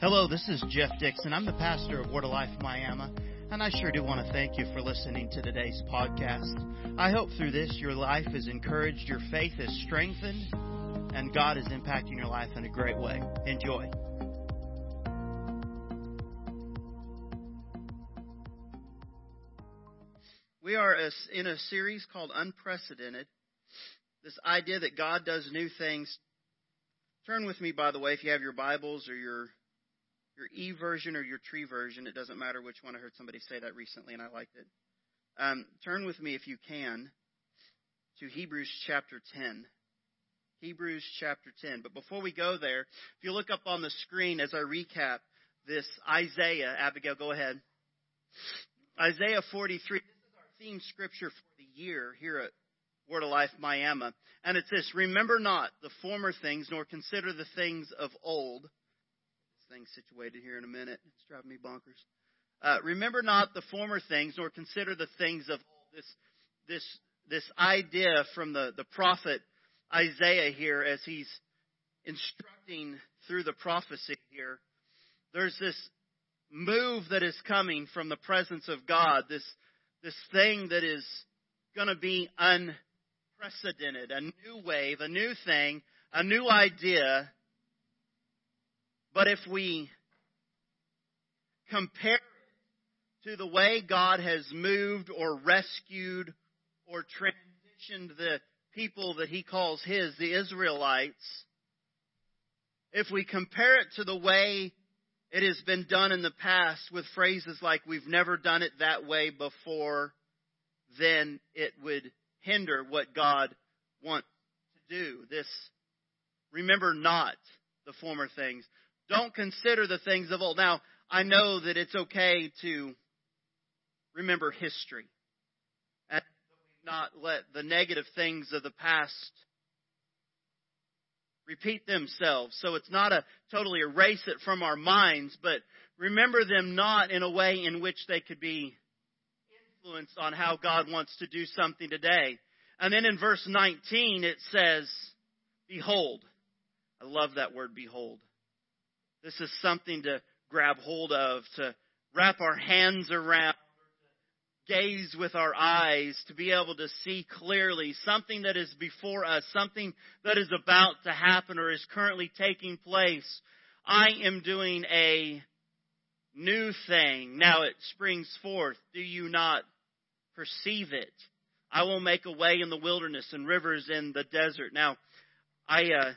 Hello, this is Jeff Dixon. I'm the pastor of Word of Life Miami, and I sure do want to thank you for listening to today's podcast. I hope through this your life is encouraged, your faith is strengthened, and God is impacting your life in a great way. Enjoy. We are in a series called Unprecedented. This idea that God does new things. Turn with me, by the way, if you have your Bibles or your your E version or your tree version. It doesn't matter which one. I heard somebody say that recently, and I liked it. Um, turn with me, if you can, to Hebrews chapter 10. Hebrews chapter 10. But before we go there, if you look up on the screen as I recap this Isaiah, Abigail, go ahead. Isaiah 43. This is our theme scripture for the year here at Word of Life Miami. And it's this Remember not the former things, nor consider the things of old thing situated here in a minute. It's driving me bonkers. Uh, remember not the former things, nor consider the things of this this this idea from the, the prophet Isaiah here as he's instructing through the prophecy here. There's this move that is coming from the presence of God, this this thing that is going to be unprecedented, a new wave, a new thing, a new idea but if we compare to the way God has moved or rescued or transitioned the people that he calls his, the Israelites, if we compare it to the way it has been done in the past with phrases like, we've never done it that way before, then it would hinder what God wants to do. This, remember not the former things. Don't consider the things of old. Now, I know that it's okay to remember history and not let the negative things of the past repeat themselves. So it's not a totally erase it from our minds, but remember them not in a way in which they could be influenced on how God wants to do something today. And then in verse 19 it says, Behold. I love that word, behold. This is something to grab hold of, to wrap our hands around, gaze with our eyes, to be able to see clearly something that is before us, something that is about to happen or is currently taking place. I am doing a new thing. Now it springs forth. Do you not perceive it? I will make a way in the wilderness and rivers in the desert. Now, I uh,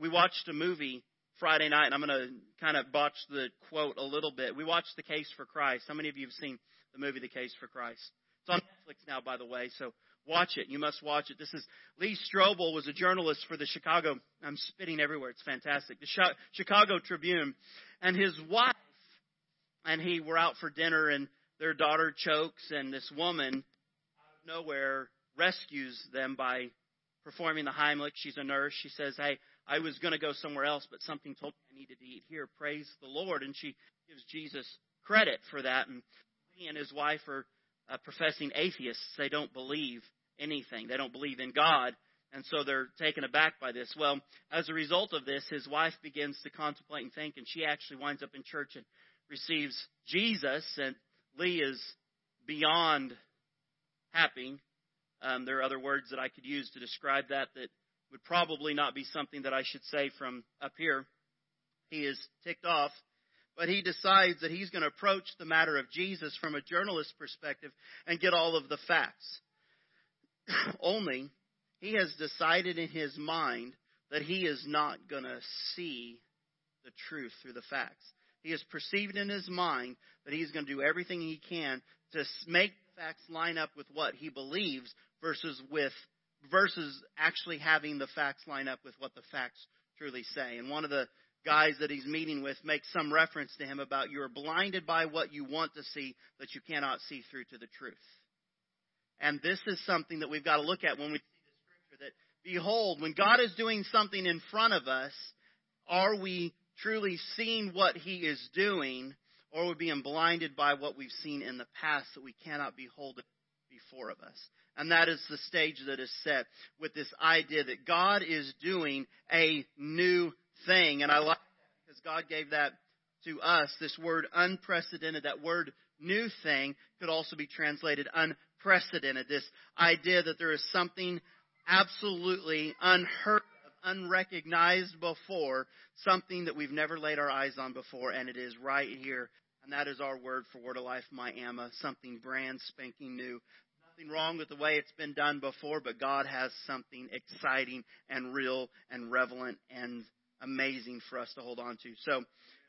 we watched a movie Friday night, and I'm going to kind of botch the quote a little bit. We watched The Case for Christ. How many of you have seen the movie The Case for Christ? It's on Netflix now, by the way, so watch it. You must watch it. This is Lee Strobel was a journalist for the Chicago. I'm spitting everywhere. It's fantastic. The Chicago Tribune, and his wife and he were out for dinner, and their daughter chokes, and this woman out of nowhere rescues them by performing the Heimlich. She's a nurse. She says, "Hey." I was going to go somewhere else, but something told me I needed to eat here. Praise the Lord. And she gives Jesus credit for that. And he and his wife are uh, professing atheists. They don't believe anything, they don't believe in God. And so they're taken aback by this. Well, as a result of this, his wife begins to contemplate and think, and she actually winds up in church and receives Jesus. And Lee is beyond happy. Um, there are other words that I could use to describe that that would probably not be something that I should say from up here. He is ticked off, but he decides that he's going to approach the matter of Jesus from a journalist perspective and get all of the facts. Only he has decided in his mind that he is not going to see the truth through the facts. He has perceived in his mind that he's going to do everything he can to make facts line up with what he believes versus with versus actually having the facts line up with what the facts truly say. And one of the guys that he's meeting with makes some reference to him about you are blinded by what you want to see that you cannot see through to the truth. And this is something that we've got to look at when we see the scripture that behold, when God is doing something in front of us, are we truly seeing what he is doing or are we being blinded by what we've seen in the past that we cannot behold it before of us? And that is the stage that is set with this idea that God is doing a new thing. And I like that because God gave that to us, this word unprecedented, that word new thing, could also be translated unprecedented. This idea that there is something absolutely unheard of, unrecognized before, something that we've never laid our eyes on before, and it is right here. And that is our word for Word of Life, Miami, something brand spanking new. Wrong with the way it's been done before, but God has something exciting and real and relevant and amazing for us to hold on to. So,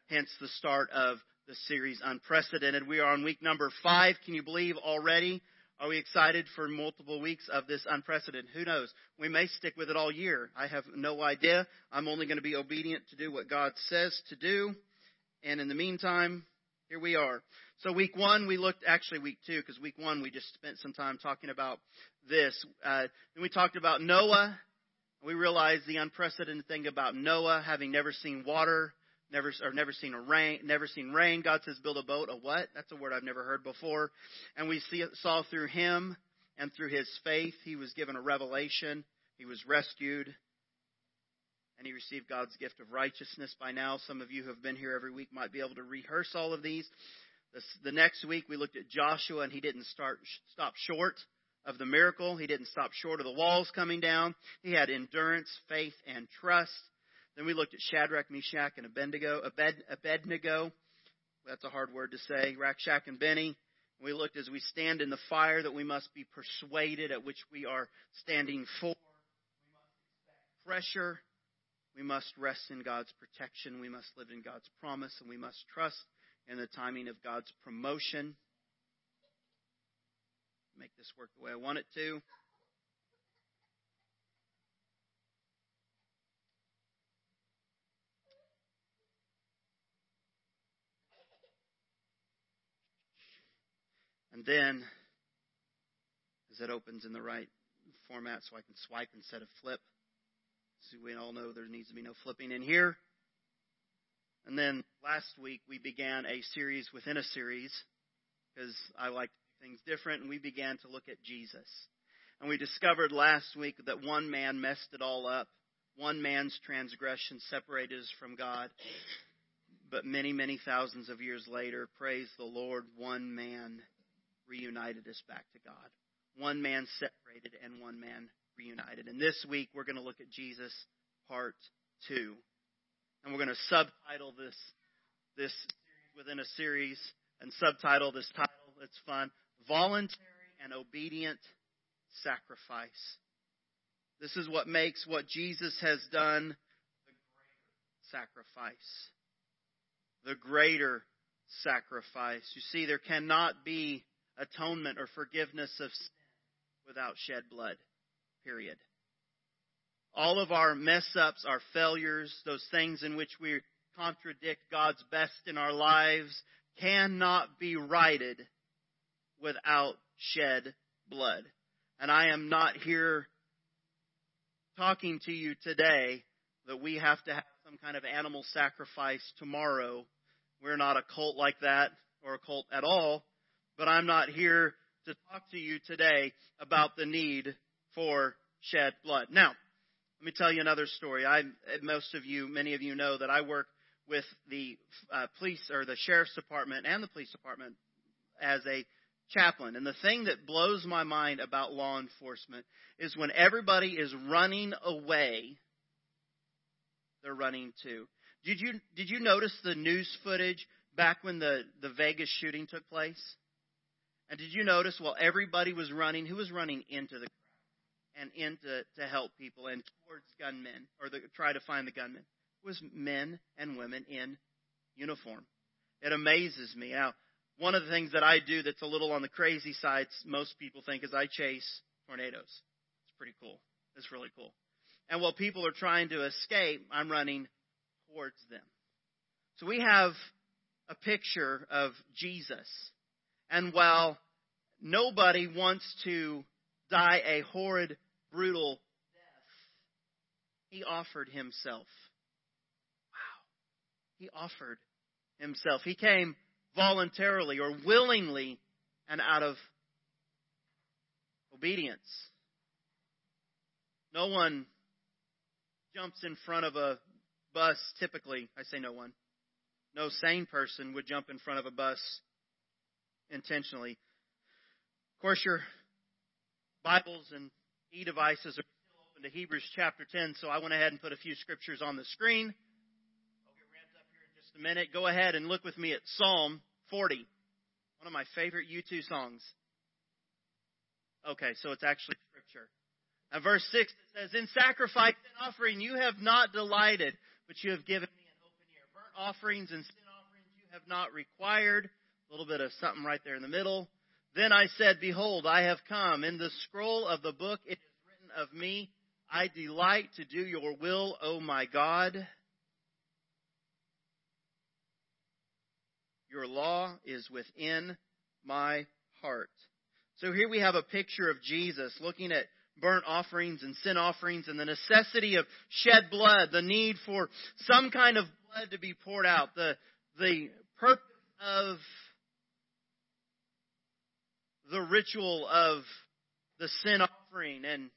hence the start of the series Unprecedented. We are on week number five. Can you believe already? Are we excited for multiple weeks of this unprecedented? Who knows? We may stick with it all year. I have no idea. I'm only going to be obedient to do what God says to do. And in the meantime, here we are. So week one, we looked, actually week two, because week one we just spent some time talking about this. Uh, we talked about Noah. We realized the unprecedented thing about Noah having never seen water never or never seen a rain, never seen rain. God says, build a boat. A what? That's a word I've never heard before. And we see, saw through him and through his faith, he was given a revelation. He was rescued. And he received God's gift of righteousness. By now, some of you who have been here every week might be able to rehearse all of these. the next week, we looked at Joshua, and he didn't start, stop short of the miracle. He didn't stop short of the walls coming down. He had endurance, faith, and trust. Then we looked at Shadrach, Meshach, and Abednego. Abed, Abednego. That's a hard word to say. Rakshak and Benny. We looked as we stand in the fire that we must be persuaded at which we are standing for. We must expect pressure. We must rest in God's protection. We must live in God's promise. And we must trust in the timing of God's promotion. Make this work the way I want it to. And then, as it opens in the right format so I can swipe instead of flip, so we all know there needs to be no flipping in here. And then last week we began a series within a series because I like things different, and we began to look at Jesus. And we discovered last week that one man messed it all up. One man's transgression separated us from God. But many, many thousands of years later, praise the Lord, one man reunited us back to God. One man separated and one man reunited. And this week we're going to look at Jesus part two. And we're going to subtitle this this within a series and subtitle this title. It's fun. Voluntary and obedient sacrifice. This is what makes what Jesus has done the greater sacrifice. The greater sacrifice. You see, there cannot be atonement or forgiveness of sin without shed blood. Period. All of our mess ups, our failures, those things in which we contradict God's best in our lives cannot be righted without shed blood. And I am not here talking to you today that we have to have some kind of animal sacrifice tomorrow. We're not a cult like that or a cult at all but I'm not here to talk to you today about the need for shed blood. Now, let me tell you another story. I, most of you, many of you know that I work with the uh, police or the sheriff's department and the police department as a chaplain. And the thing that blows my mind about law enforcement is when everybody is running away, they're running too. Did you did you notice the news footage back when the the Vegas shooting took place? And did you notice while everybody was running, who was running into the and in to to help people and towards gunmen or the, try to find the gunmen? Was men and women in uniform. It amazes me. Now, one of the things that I do that's a little on the crazy side, most people think, is I chase tornadoes. It's pretty cool. It's really cool. And while people are trying to escape, I'm running towards them. So we have a picture of Jesus and while nobody wants to die a horrid, brutal death, he offered himself. Wow. He offered himself. He came voluntarily or willingly and out of obedience. No one jumps in front of a bus, typically. I say no one. No sane person would jump in front of a bus intentionally. Of course, your Bibles and e devices are still open to Hebrews chapter 10, so I went ahead and put a few scriptures on the screen. I'll get ramped up here in just a minute. Go ahead and look with me at Psalm 40, one of my favorite U2 songs. Okay, so it's actually scripture. And verse 6, it says, In sacrifice and offering you have not delighted, but you have given me an open ear. Burnt offerings and sin offerings you have not required. A little bit of something right there in the middle. Then I said, Behold, I have come. In the scroll of the book it is written of me, I delight to do your will, O my God. Your law is within my heart. So here we have a picture of Jesus looking at burnt offerings and sin offerings and the necessity of shed blood, the need for some kind of blood to be poured out, the, the purpose of ritual of the sin offering. And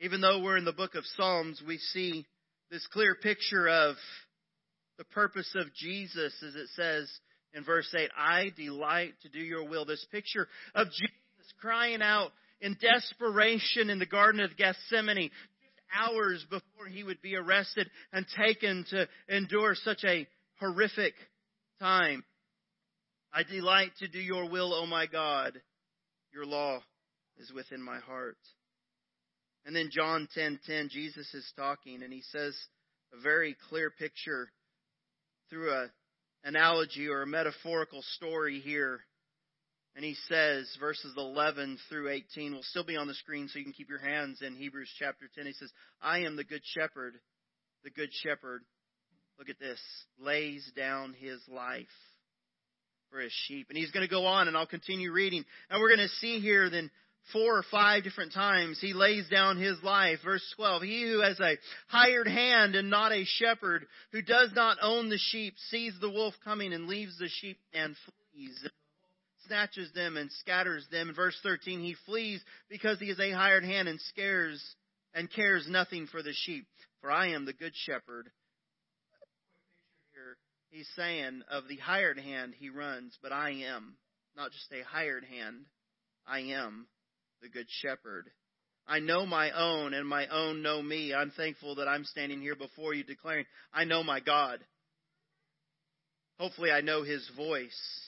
even though we're in the book of Psalms, we see this clear picture of the purpose of Jesus, as it says in verse 8, I delight to do your will. This picture of Jesus crying out in desperation in the Garden of Gethsemane, just hours before he would be arrested and taken to endure such a horrific time. I delight to do your will, O my God. Your law is within my heart. And then John 10:10 Jesus is talking and he says a very clear picture through a analogy or a metaphorical story here. And he says, verses 11 through 18 will still be on the screen so you can keep your hands in Hebrews chapter 10. He says, I am the good shepherd. The good shepherd, look at this, lays down his life for his sheep. And he's going to go on, and I'll continue reading. And we're going to see here then four or five different times he lays down his life. Verse 12, he who has a hired hand and not a shepherd, who does not own the sheep, sees the wolf coming and leaves the sheep and flees. Snatches them and scatters them. In verse 13, he flees because he is a hired hand and scares and cares nothing for the sheep. For I am the good shepherd. He's saying of the hired hand he runs, but I am not just a hired hand. I am the Good Shepherd. I know my own, and my own know me. I'm thankful that I'm standing here before you declaring, I know my God. Hopefully, I know his voice.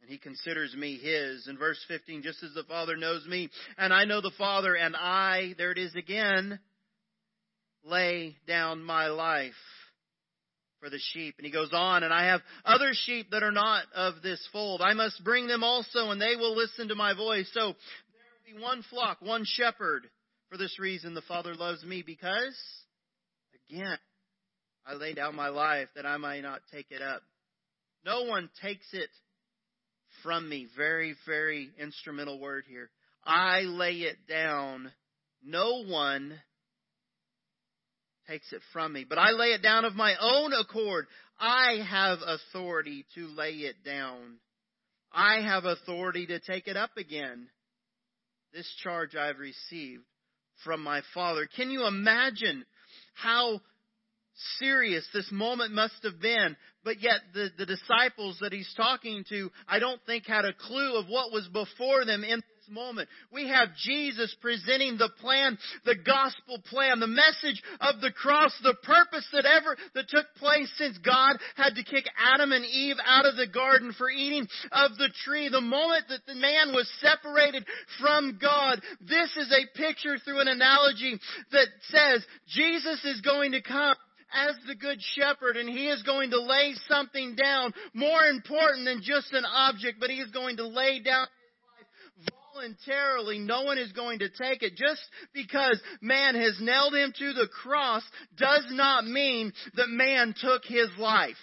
And he considers me his. In verse 15, just as the Father knows me, and I know the Father, and I, there it is again, lay down my life for the sheep. And he goes on, and I have other sheep that are not of this fold. I must bring them also, and they will listen to my voice. So there will be one flock, one shepherd. For this reason, the Father loves me, because, again, I lay down my life that I might not take it up. No one takes it from me. Very, very instrumental word here. I lay it down. No one takes it from me. But I lay it down of my own accord. I have authority to lay it down. I have authority to take it up again. This charge I've received from my Father. Can you imagine how serious this moment must have been? But yet the, the disciples that he's talking to, I don't think had a clue of what was before them in moment. We have Jesus presenting the plan, the gospel plan, the message of the cross, the purpose that ever, that took place since God had to kick Adam and Eve out of the garden for eating of the tree. The moment that the man was separated from God. This is a picture through an analogy that says Jesus is going to come as the good shepherd and he is going to lay something down more important than just an object, but he is going to lay down voluntarily, no one is going to take it. Just because man has nailed him to the cross does not mean that man took his life.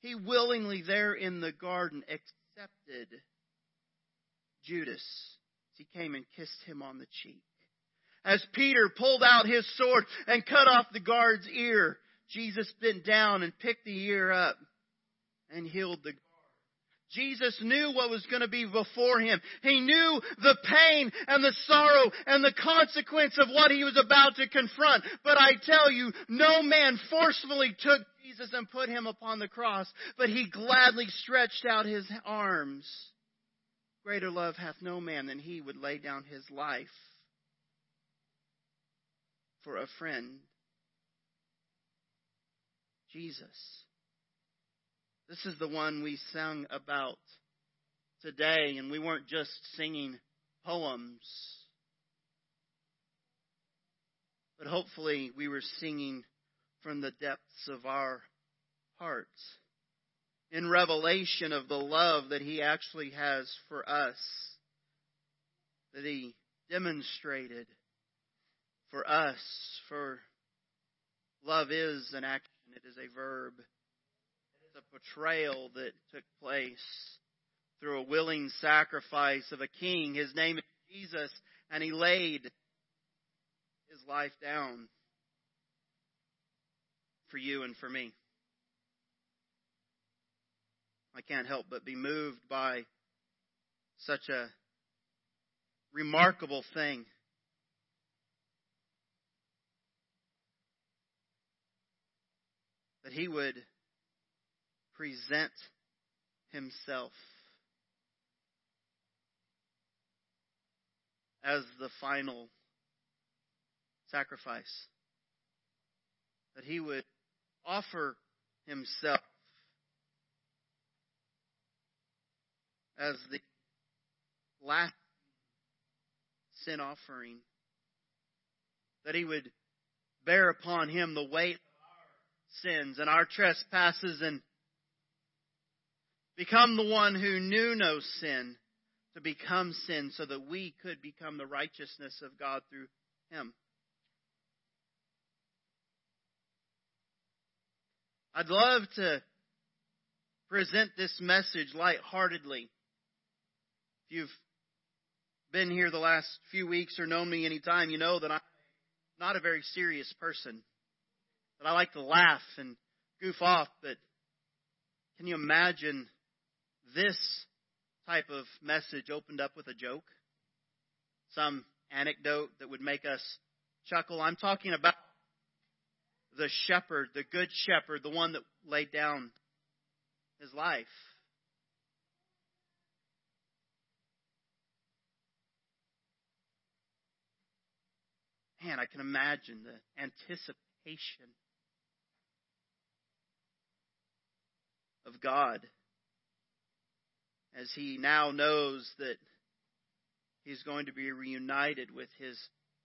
He willingly there in the garden accepted Judas. He came and kissed him on the cheek. As Peter pulled out his sword and cut off the guard's ear, Jesus bent down and picked the ear up and healed the Jesus knew what was going to be before him. He knew the pain and the sorrow and the consequence of what he was about to confront. But I tell you, no man forcefully took Jesus and put him upon the cross, but he gladly stretched out his arms. Greater love hath no man than he would lay down his life for a friend. Jesus. This is the one we sung about today, and we weren't just singing poems, but hopefully we were singing from the depths of our hearts. In revelation of the love that He actually has for us, that He demonstrated for us, for love is an action, it is a verb a portrayal that took place through a willing sacrifice of a king. His name is Jesus, and he laid his life down for you and for me. I can't help but be moved by such a remarkable thing. That he would present himself as the final sacrifice. That he would offer himself as the last sin offering. That he would bear upon him the weight of our sins and our trespasses and Become the one who knew no sin to become sin so that we could become the righteousness of God through him. I'd love to present this message lightheartedly. If you've been here the last few weeks or known me any time, you know that I'm not a very serious person. That I like to laugh and goof off, but can you imagine this type of message opened up with a joke, some anecdote that would make us chuckle. I'm talking about the shepherd, the good shepherd, the one that laid down his life. Man, I can imagine the anticipation of God as he now knows that he's going to be reunited with his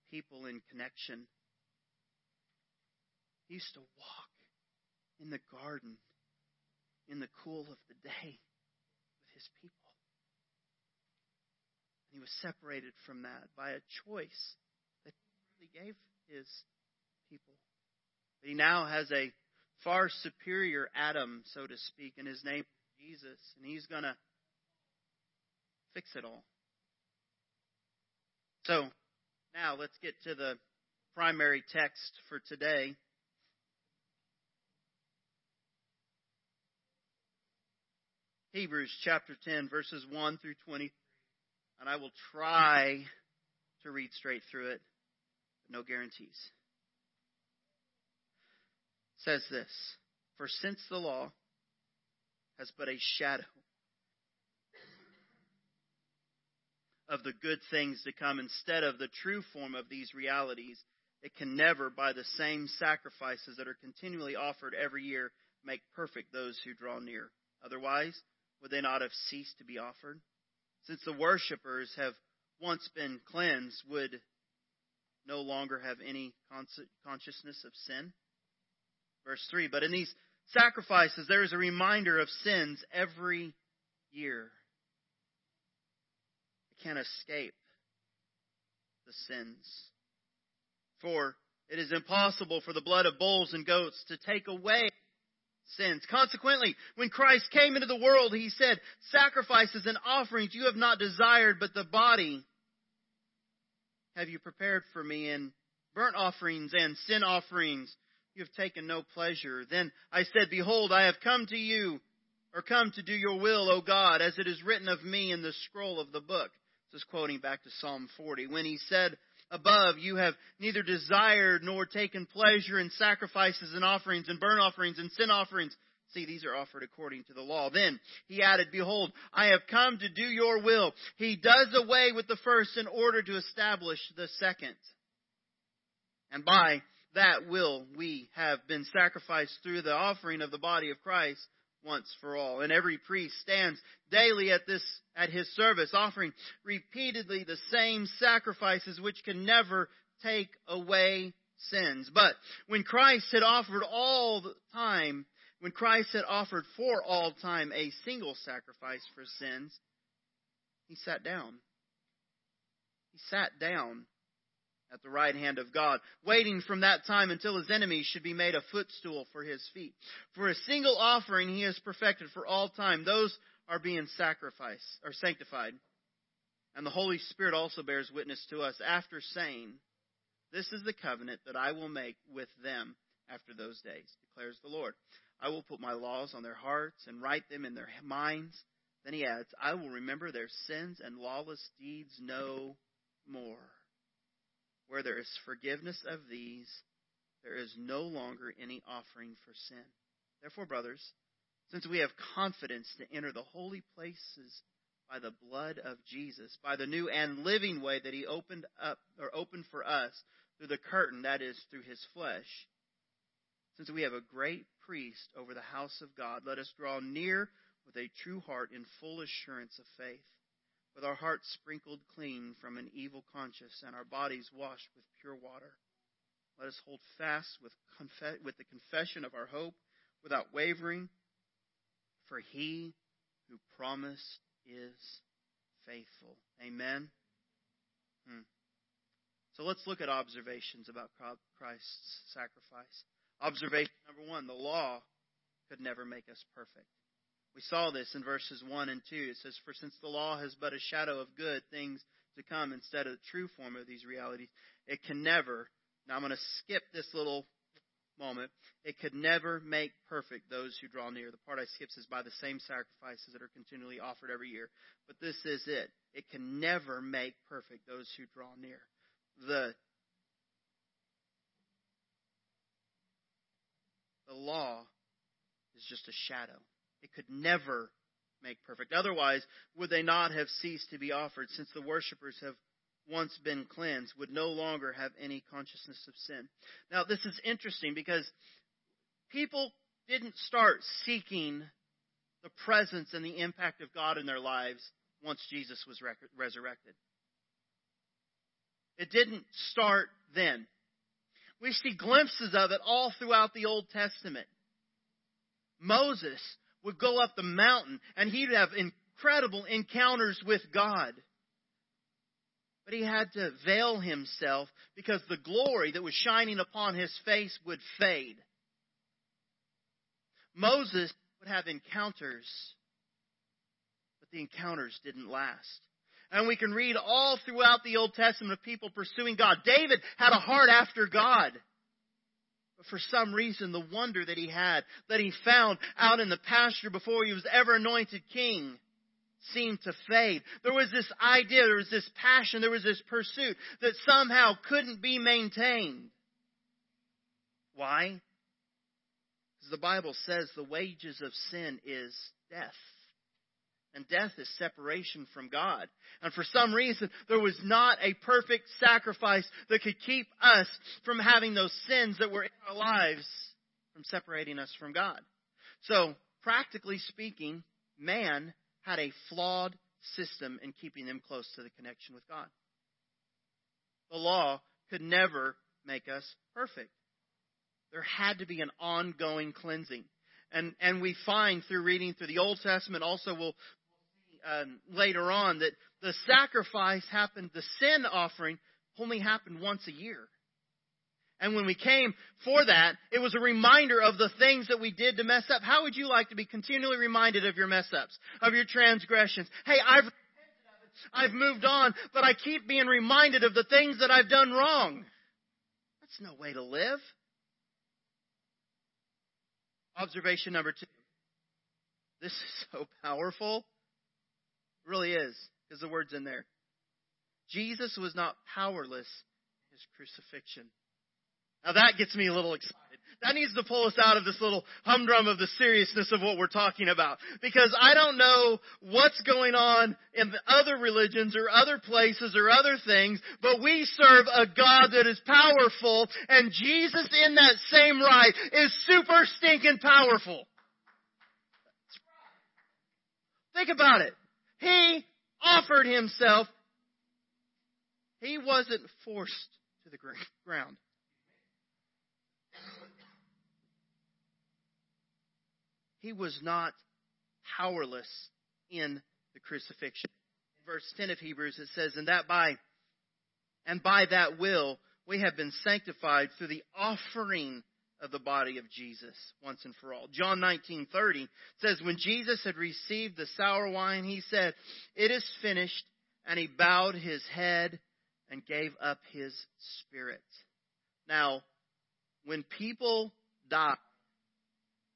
people in connection. He used to walk in the garden in the cool of the day with his people. And he was separated from that by a choice that he gave his people. But he now has a far superior Adam, so to speak, in his name Jesus. And he's going to fix it all. So, now let's get to the primary text for today. Hebrews chapter 10, verses 1 through 23. And I will try to read straight through it, but no guarantees. It says this For since the law has but a shadow of the good things to come instead of the true form of these realities, it can never, by the same sacrifices that are continually offered every year, make perfect those who draw near. Otherwise, would they not have ceased to be offered? Since the worshippers have once been cleansed, would no longer have any consciousness of sin? Verse 3 But in these sacrifices, there is a reminder of sins every year can escape the sins. For it is impossible for the blood of bulls and goats to take away sins. Consequently, when Christ came into the world, he said, Sacrifices and offerings you have not desired, but the body have you prepared for me, and burnt offerings and sin offerings you have taken no pleasure. Then I said, Behold, I have come to you or come to do your will, O God, as it is written of me in the scroll of the book. This is quoting back to Psalm 40. When he said above, You have neither desired nor taken pleasure in sacrifices and offerings and burnt offerings and sin offerings. See, these are offered according to the law. Then he added, Behold, I have come to do your will. He does away with the first in order to establish the second. And by that will we have been sacrificed through the offering of the body of Christ once for all. And every priest stands daily at this at his service, offering repeatedly the same sacrifices which can never take away sins. But when Christ had offered all the time, when Christ had offered for all time a single sacrifice for sins, he sat down. He sat down at the right hand of God, waiting from that time until his enemies should be made a footstool for his feet. For a single offering he has perfected for all time. Those are being sacrificed or sanctified. And the Holy Spirit also bears witness to us after saying, This is the covenant that I will make with them after those days, declares the Lord. I will put my laws on their hearts and write them in their minds. Then he adds, I will remember their sins and lawless deeds no more. Where there is forgiveness of these, there is no longer any offering for sin. Therefore, brothers, since we have confidence to enter the holy places by the blood of Jesus, by the new and living way that he opened up or opened for us through the curtain, that is, through his flesh, since we have a great priest over the house of God, let us draw near with a true heart in full assurance of faith with our hearts sprinkled clean from an evil conscience and our bodies washed with pure water. Let us hold fast with, conf- with the confession of our hope without wavering, for he who promised is faithful. Amen. Hmm. So let's look at observations about Christ's sacrifice. Observation number one the law could never make us perfect. We saw this in verses 1 and 2. It says, For since the law has but a shadow of good things to come instead of the true form of these realities, it can never, now I'm going to skip this little moment, it could never make perfect those who draw near. The part I skip is by the same sacrifices that are continually offered every year. But this is it. It can never make perfect those who draw near. The the law is just a shadow. It could never make perfect. Otherwise, would they not have ceased to be offered, since the worshippers have once been cleansed, would no longer have any consciousness of sin? Now, this is interesting because people didn't start seeking the presence and the impact of God in their lives once Jesus was resurrected. It didn't start then. We see glimpses of it all throughout the Old Testament. Moses would go up the mountain and he'd have incredible encounters with God. But he had to veil himself because the glory that was shining upon his face would fade. Moses would have encounters, but the encounters didn't last. And we can read all throughout the Old Testament of people pursuing God. David had a heart after God. But for some reason, the wonder that he had, that he found out in the pasture before he was ever anointed king, seemed to fade. There was this idea, there was this passion, there was this pursuit that somehow couldn't be maintained. Why? Because the Bible says the wages of sin is death. And death is separation from God. And for some reason, there was not a perfect sacrifice that could keep us from having those sins that were in our lives from separating us from God. So, practically speaking, man had a flawed system in keeping them close to the connection with God. The law could never make us perfect. There had to be an ongoing cleansing. And, and we find through reading through the Old Testament, also we'll, um, later on that the sacrifice happened, the sin offering only happened once a year. And when we came for that, it was a reminder of the things that we did to mess up. How would you like to be continually reminded of your mess ups, of your transgressions? Hey, I've I've moved on, but I keep being reminded of the things that I've done wrong. That's no way to live. Observation number two. This is so powerful. It really is, because the word's in there. Jesus was not powerless in his crucifixion. Now that gets me a little excited. That needs to pull us out of this little humdrum of the seriousness of what we're talking about. Because I don't know what's going on in the other religions or other places or other things, but we serve a God that is powerful, and Jesus in that same right is super stinking powerful. Think about it. He offered himself. He wasn't forced to the ground. He was not powerless in the crucifixion. In verse 10 of Hebrews it says, And that by and by that will we have been sanctified through the offering of the body of Jesus once and for all. John 19:30 says when Jesus had received the sour wine he said, "It is finished," and he bowed his head and gave up his spirit. Now, when people die,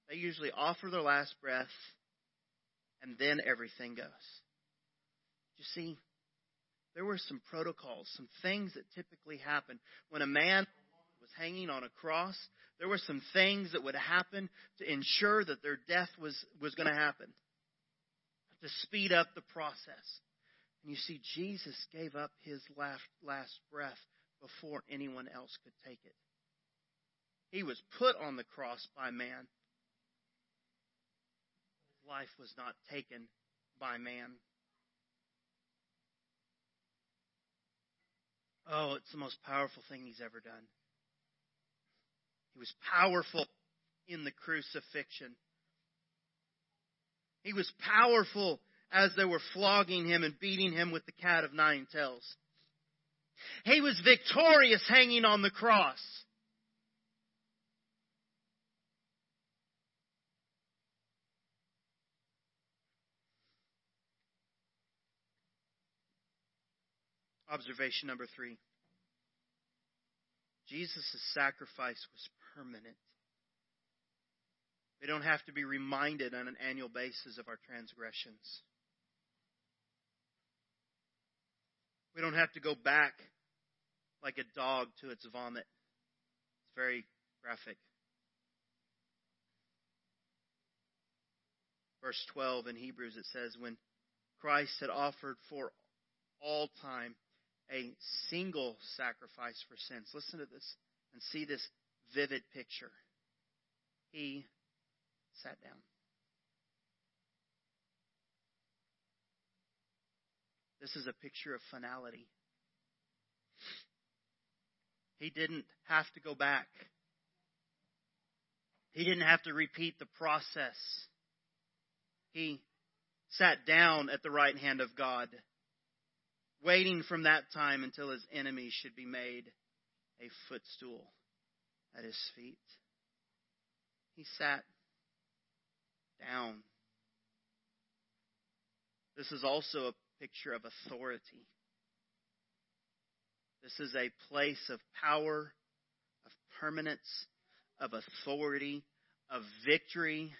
they usually offer their last breath and then everything goes. You see, there were some protocols, some things that typically happen when a man was hanging on a cross there were some things that would happen to ensure that their death was, was going to happen, to speed up the process. And you see, Jesus gave up his last, last breath before anyone else could take it. He was put on the cross by man. His life was not taken by man. Oh, it's the most powerful thing he's ever done. He was powerful in the crucifixion. He was powerful as they were flogging him and beating him with the cat of nine tails. He was victorious hanging on the cross. Observation number three. Jesus' sacrifice was permanent. We don't have to be reminded on an annual basis of our transgressions. We don't have to go back like a dog to its vomit. It's very graphic. Verse 12 in Hebrews it says, When Christ had offered for all time a single sacrifice for sins. Listen to this and see this vivid picture. He sat down. This is a picture of finality. He didn't have to go back. He didn't have to repeat the process. He sat down at the right hand of God waiting from that time until his enemy should be made a footstool at his feet. He sat down. This is also a picture of authority. This is a place of power, of permanence, of authority, of victory,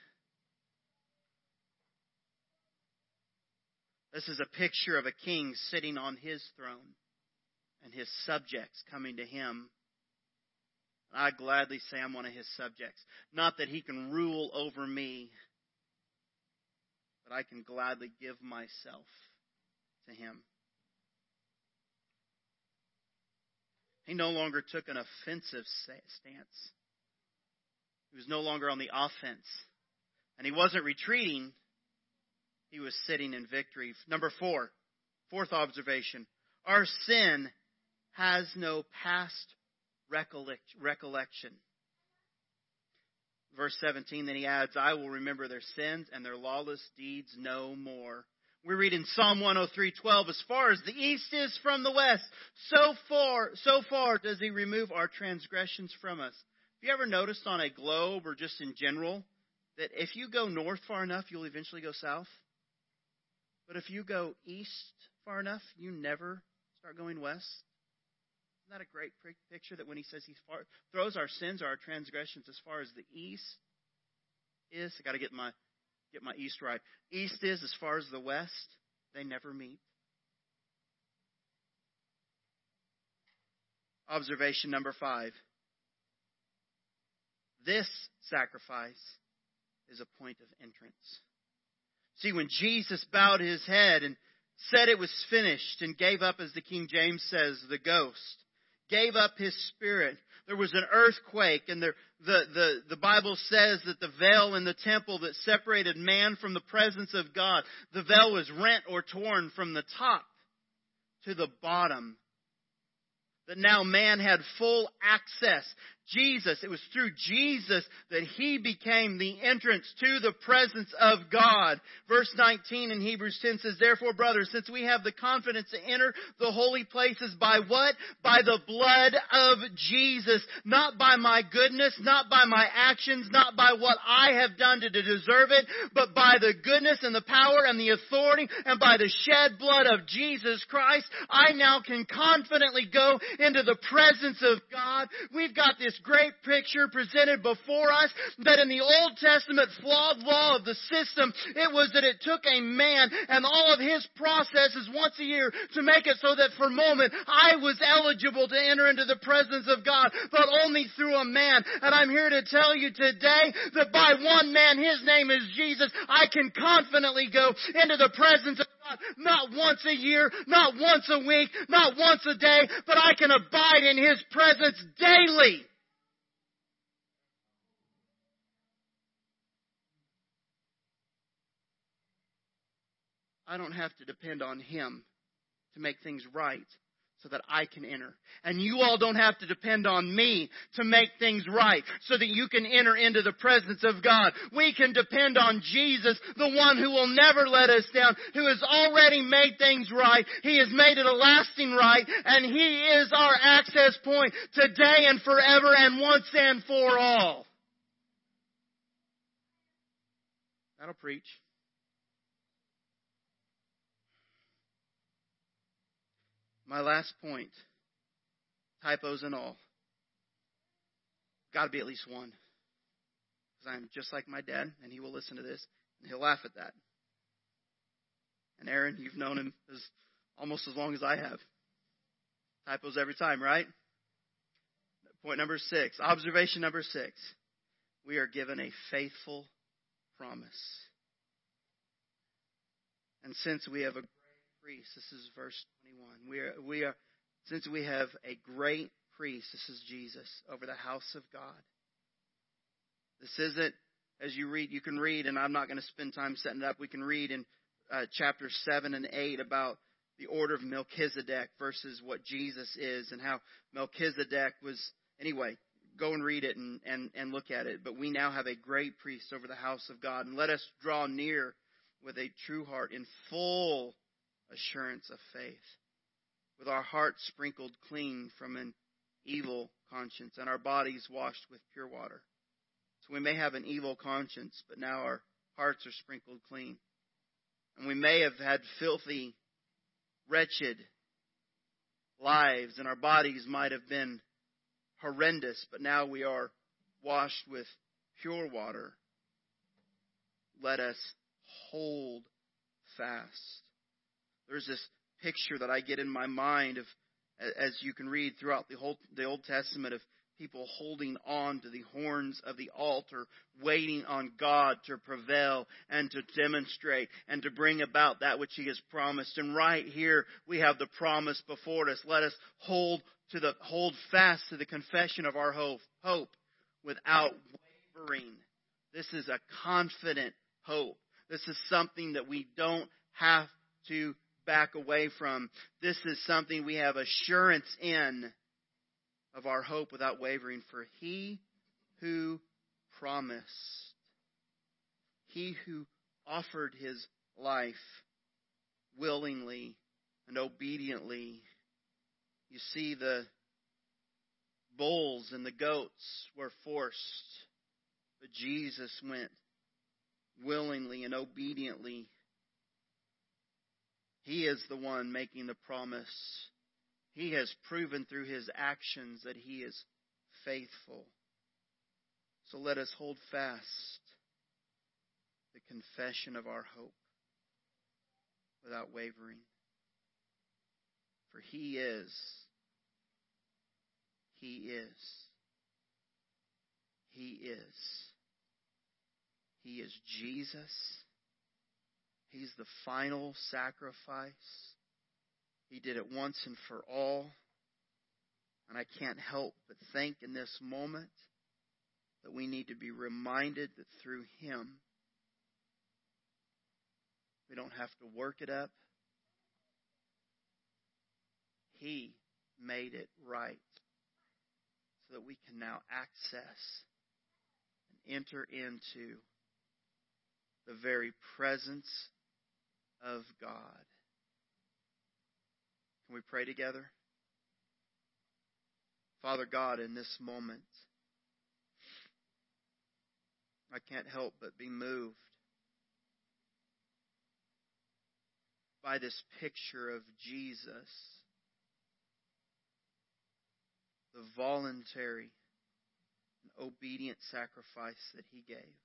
This is a picture of a king sitting on his throne and his subjects coming to him. I gladly say I'm one of his subjects. Not that he can rule over me, but I can gladly give myself to him. He no longer took an offensive stance. He was no longer on the offense. And he wasn't retreating, he was sitting in victory. Number four, fourth observation. Our sin has no past recollection. Verse 17, then he adds, I will remember their sins and their lawless deeds no more. We read in Psalm 103:12, as far as the east is from the west, so far, so far does he remove our transgressions from us. Have you ever noticed on a globe or just in general that if you go north far enough, you'll eventually go south? But if you go east far enough, you never start going west. Isn't that a great picture that when he says he throws our sins or our transgressions as far as the east is? I got to get my get my east right. East is as far as the west, they never meet. Observation number five. This sacrifice is a point of entrance. See, when Jesus bowed his head and said it was finished and gave up, as the King James says, the ghost, gave up his spirit, there was an earthquake, and the, the, the, Bible says that the veil in the temple that separated man from the presence of God, the veil was rent or torn from the top to the bottom. That now man had full access Jesus, it was through Jesus that he became the entrance to the presence of God. Verse 19 in Hebrews 10 says, Therefore, brothers, since we have the confidence to enter the holy places by what? By the blood of Jesus. Not by my goodness, not by my actions, not by what I have done to deserve it, but by the goodness and the power and the authority and by the shed blood of Jesus Christ, I now can confidently go into the presence of God. We've got this this great picture presented before us that in the Old Testament flawed law of the system, it was that it took a man and all of his processes once a year to make it so that for a moment I was eligible to enter into the presence of God, but only through a man. And I'm here to tell you today that by one man, his name is Jesus, I can confidently go into the presence of God, not once a year, not once a week, not once a day, but I can abide in His presence daily. I don't have to depend on Him to make things right so that I can enter. And you all don't have to depend on me to make things right so that you can enter into the presence of God. We can depend on Jesus, the one who will never let us down, who has already made things right. He has made it a lasting right, and He is our access point today and forever and once and for all. That'll preach. My last point typos and all. Got to be at least one. Because I'm just like my dad, and he will listen to this, and he'll laugh at that. And Aaron, you've known him as almost as long as I have. Typos every time, right? Point number six. Observation number six. We are given a faithful promise. And since we have a priest. This is verse 21. We are, we are, since we have a great priest, this is Jesus, over the house of God. This isn't, as you read, you can read, and I'm not going to spend time setting it up. We can read in uh, chapter 7 and 8 about the order of Melchizedek versus what Jesus is and how Melchizedek was, anyway, go and read it and, and, and look at it. But we now have a great priest over the house of God. And let us draw near with a true heart in full assurance of faith, with our hearts sprinkled clean from an evil conscience and our bodies washed with pure water. So we may have an evil conscience, but now our hearts are sprinkled clean. And we may have had filthy, wretched lives, and our bodies might have been horrendous, but now we are washed with pure water. Let us hold fast there's this picture that I get in my mind of, as you can read throughout the whole the Old Testament, of people holding on to the horns of the altar, waiting on God to prevail and to demonstrate and to bring about that which He has promised. And right here we have the promise before us. Let us hold to the hold fast to the confession of our hope, hope without wavering. This is a confident hope. This is something that we don't have to back away from. This is something we have assurance in of our hope without wavering. For he who promised, he who offered his life willingly and obediently. You see, the bulls and the goats were forced, but Jesus went willingly and obediently he is the one making the promise. He has proven through his actions that he is faithful. So let us hold fast the confession of our hope without wavering. For He is, He is, He is, He is Jesus. He's the final sacrifice. He did it once and for all. And I can't help but think in this moment that we need to be reminded that through Him, we don't have to work it up. He made it right so that we can now access and enter into the very presence of God. Can we pray together? Father God, in this moment, I can't help but be moved by this picture of Jesus, the voluntary and obedient sacrifice that he gave.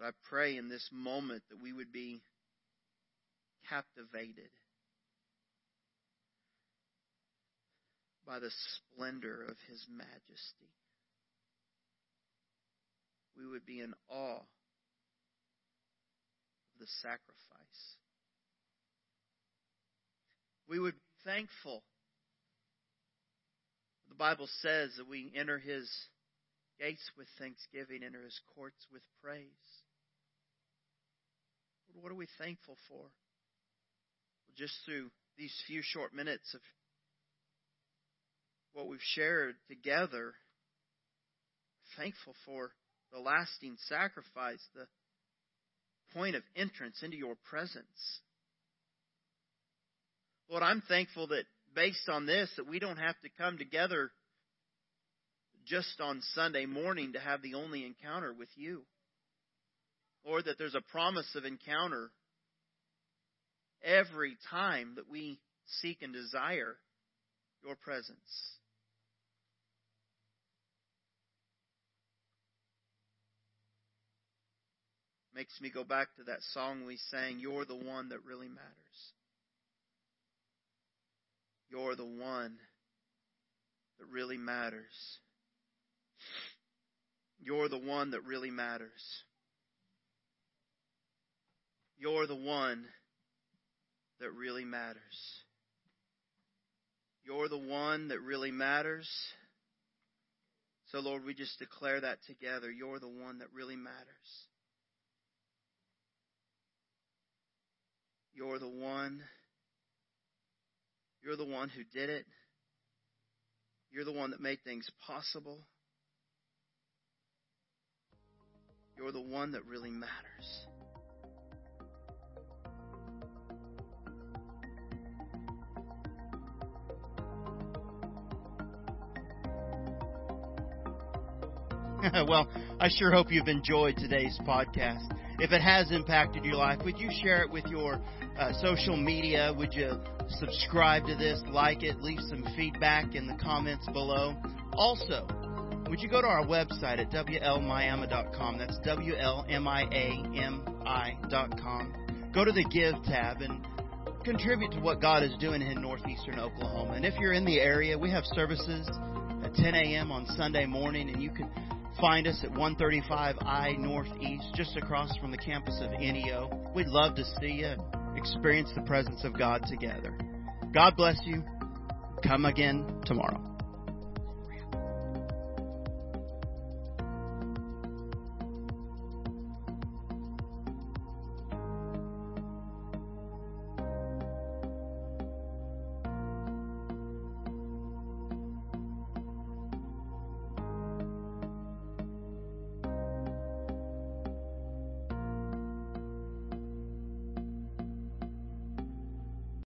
But I pray in this moment that we would be captivated by the splendor of His majesty. We would be in awe of the sacrifice. We would be thankful. The Bible says that we enter His gates with thanksgiving, enter His courts with praise. What are we thankful for? Just through these few short minutes of what we've shared together, thankful for the lasting sacrifice, the point of entrance into your presence. Lord, I'm thankful that based on this, that we don't have to come together just on Sunday morning to have the only encounter with you. Lord, that there's a promise of encounter every time that we seek and desire your presence. Makes me go back to that song we sang, You're the one that really matters. You're the one that really matters. You're the one that really matters. You're the one that really matters. You're the one that really matters. So, Lord, we just declare that together. You're the one that really matters. You're the one. You're the one who did it. You're the one that made things possible. You're the one that really matters. well, I sure hope you've enjoyed today's podcast. If it has impacted your life, would you share it with your uh, social media? Would you subscribe to this, like it, leave some feedback in the comments below? Also, would you go to our website at WLMiami.com? That's W-L-M-I-A-M-I.com. Go to the Give tab and contribute to what God is doing in northeastern Oklahoma. And if you're in the area, we have services at 10 a.m. on Sunday morning, and you can find us at 135 I Northeast, just across from the campus of NEO. We'd love to see you experience the presence of God together. God bless you. Come again tomorrow.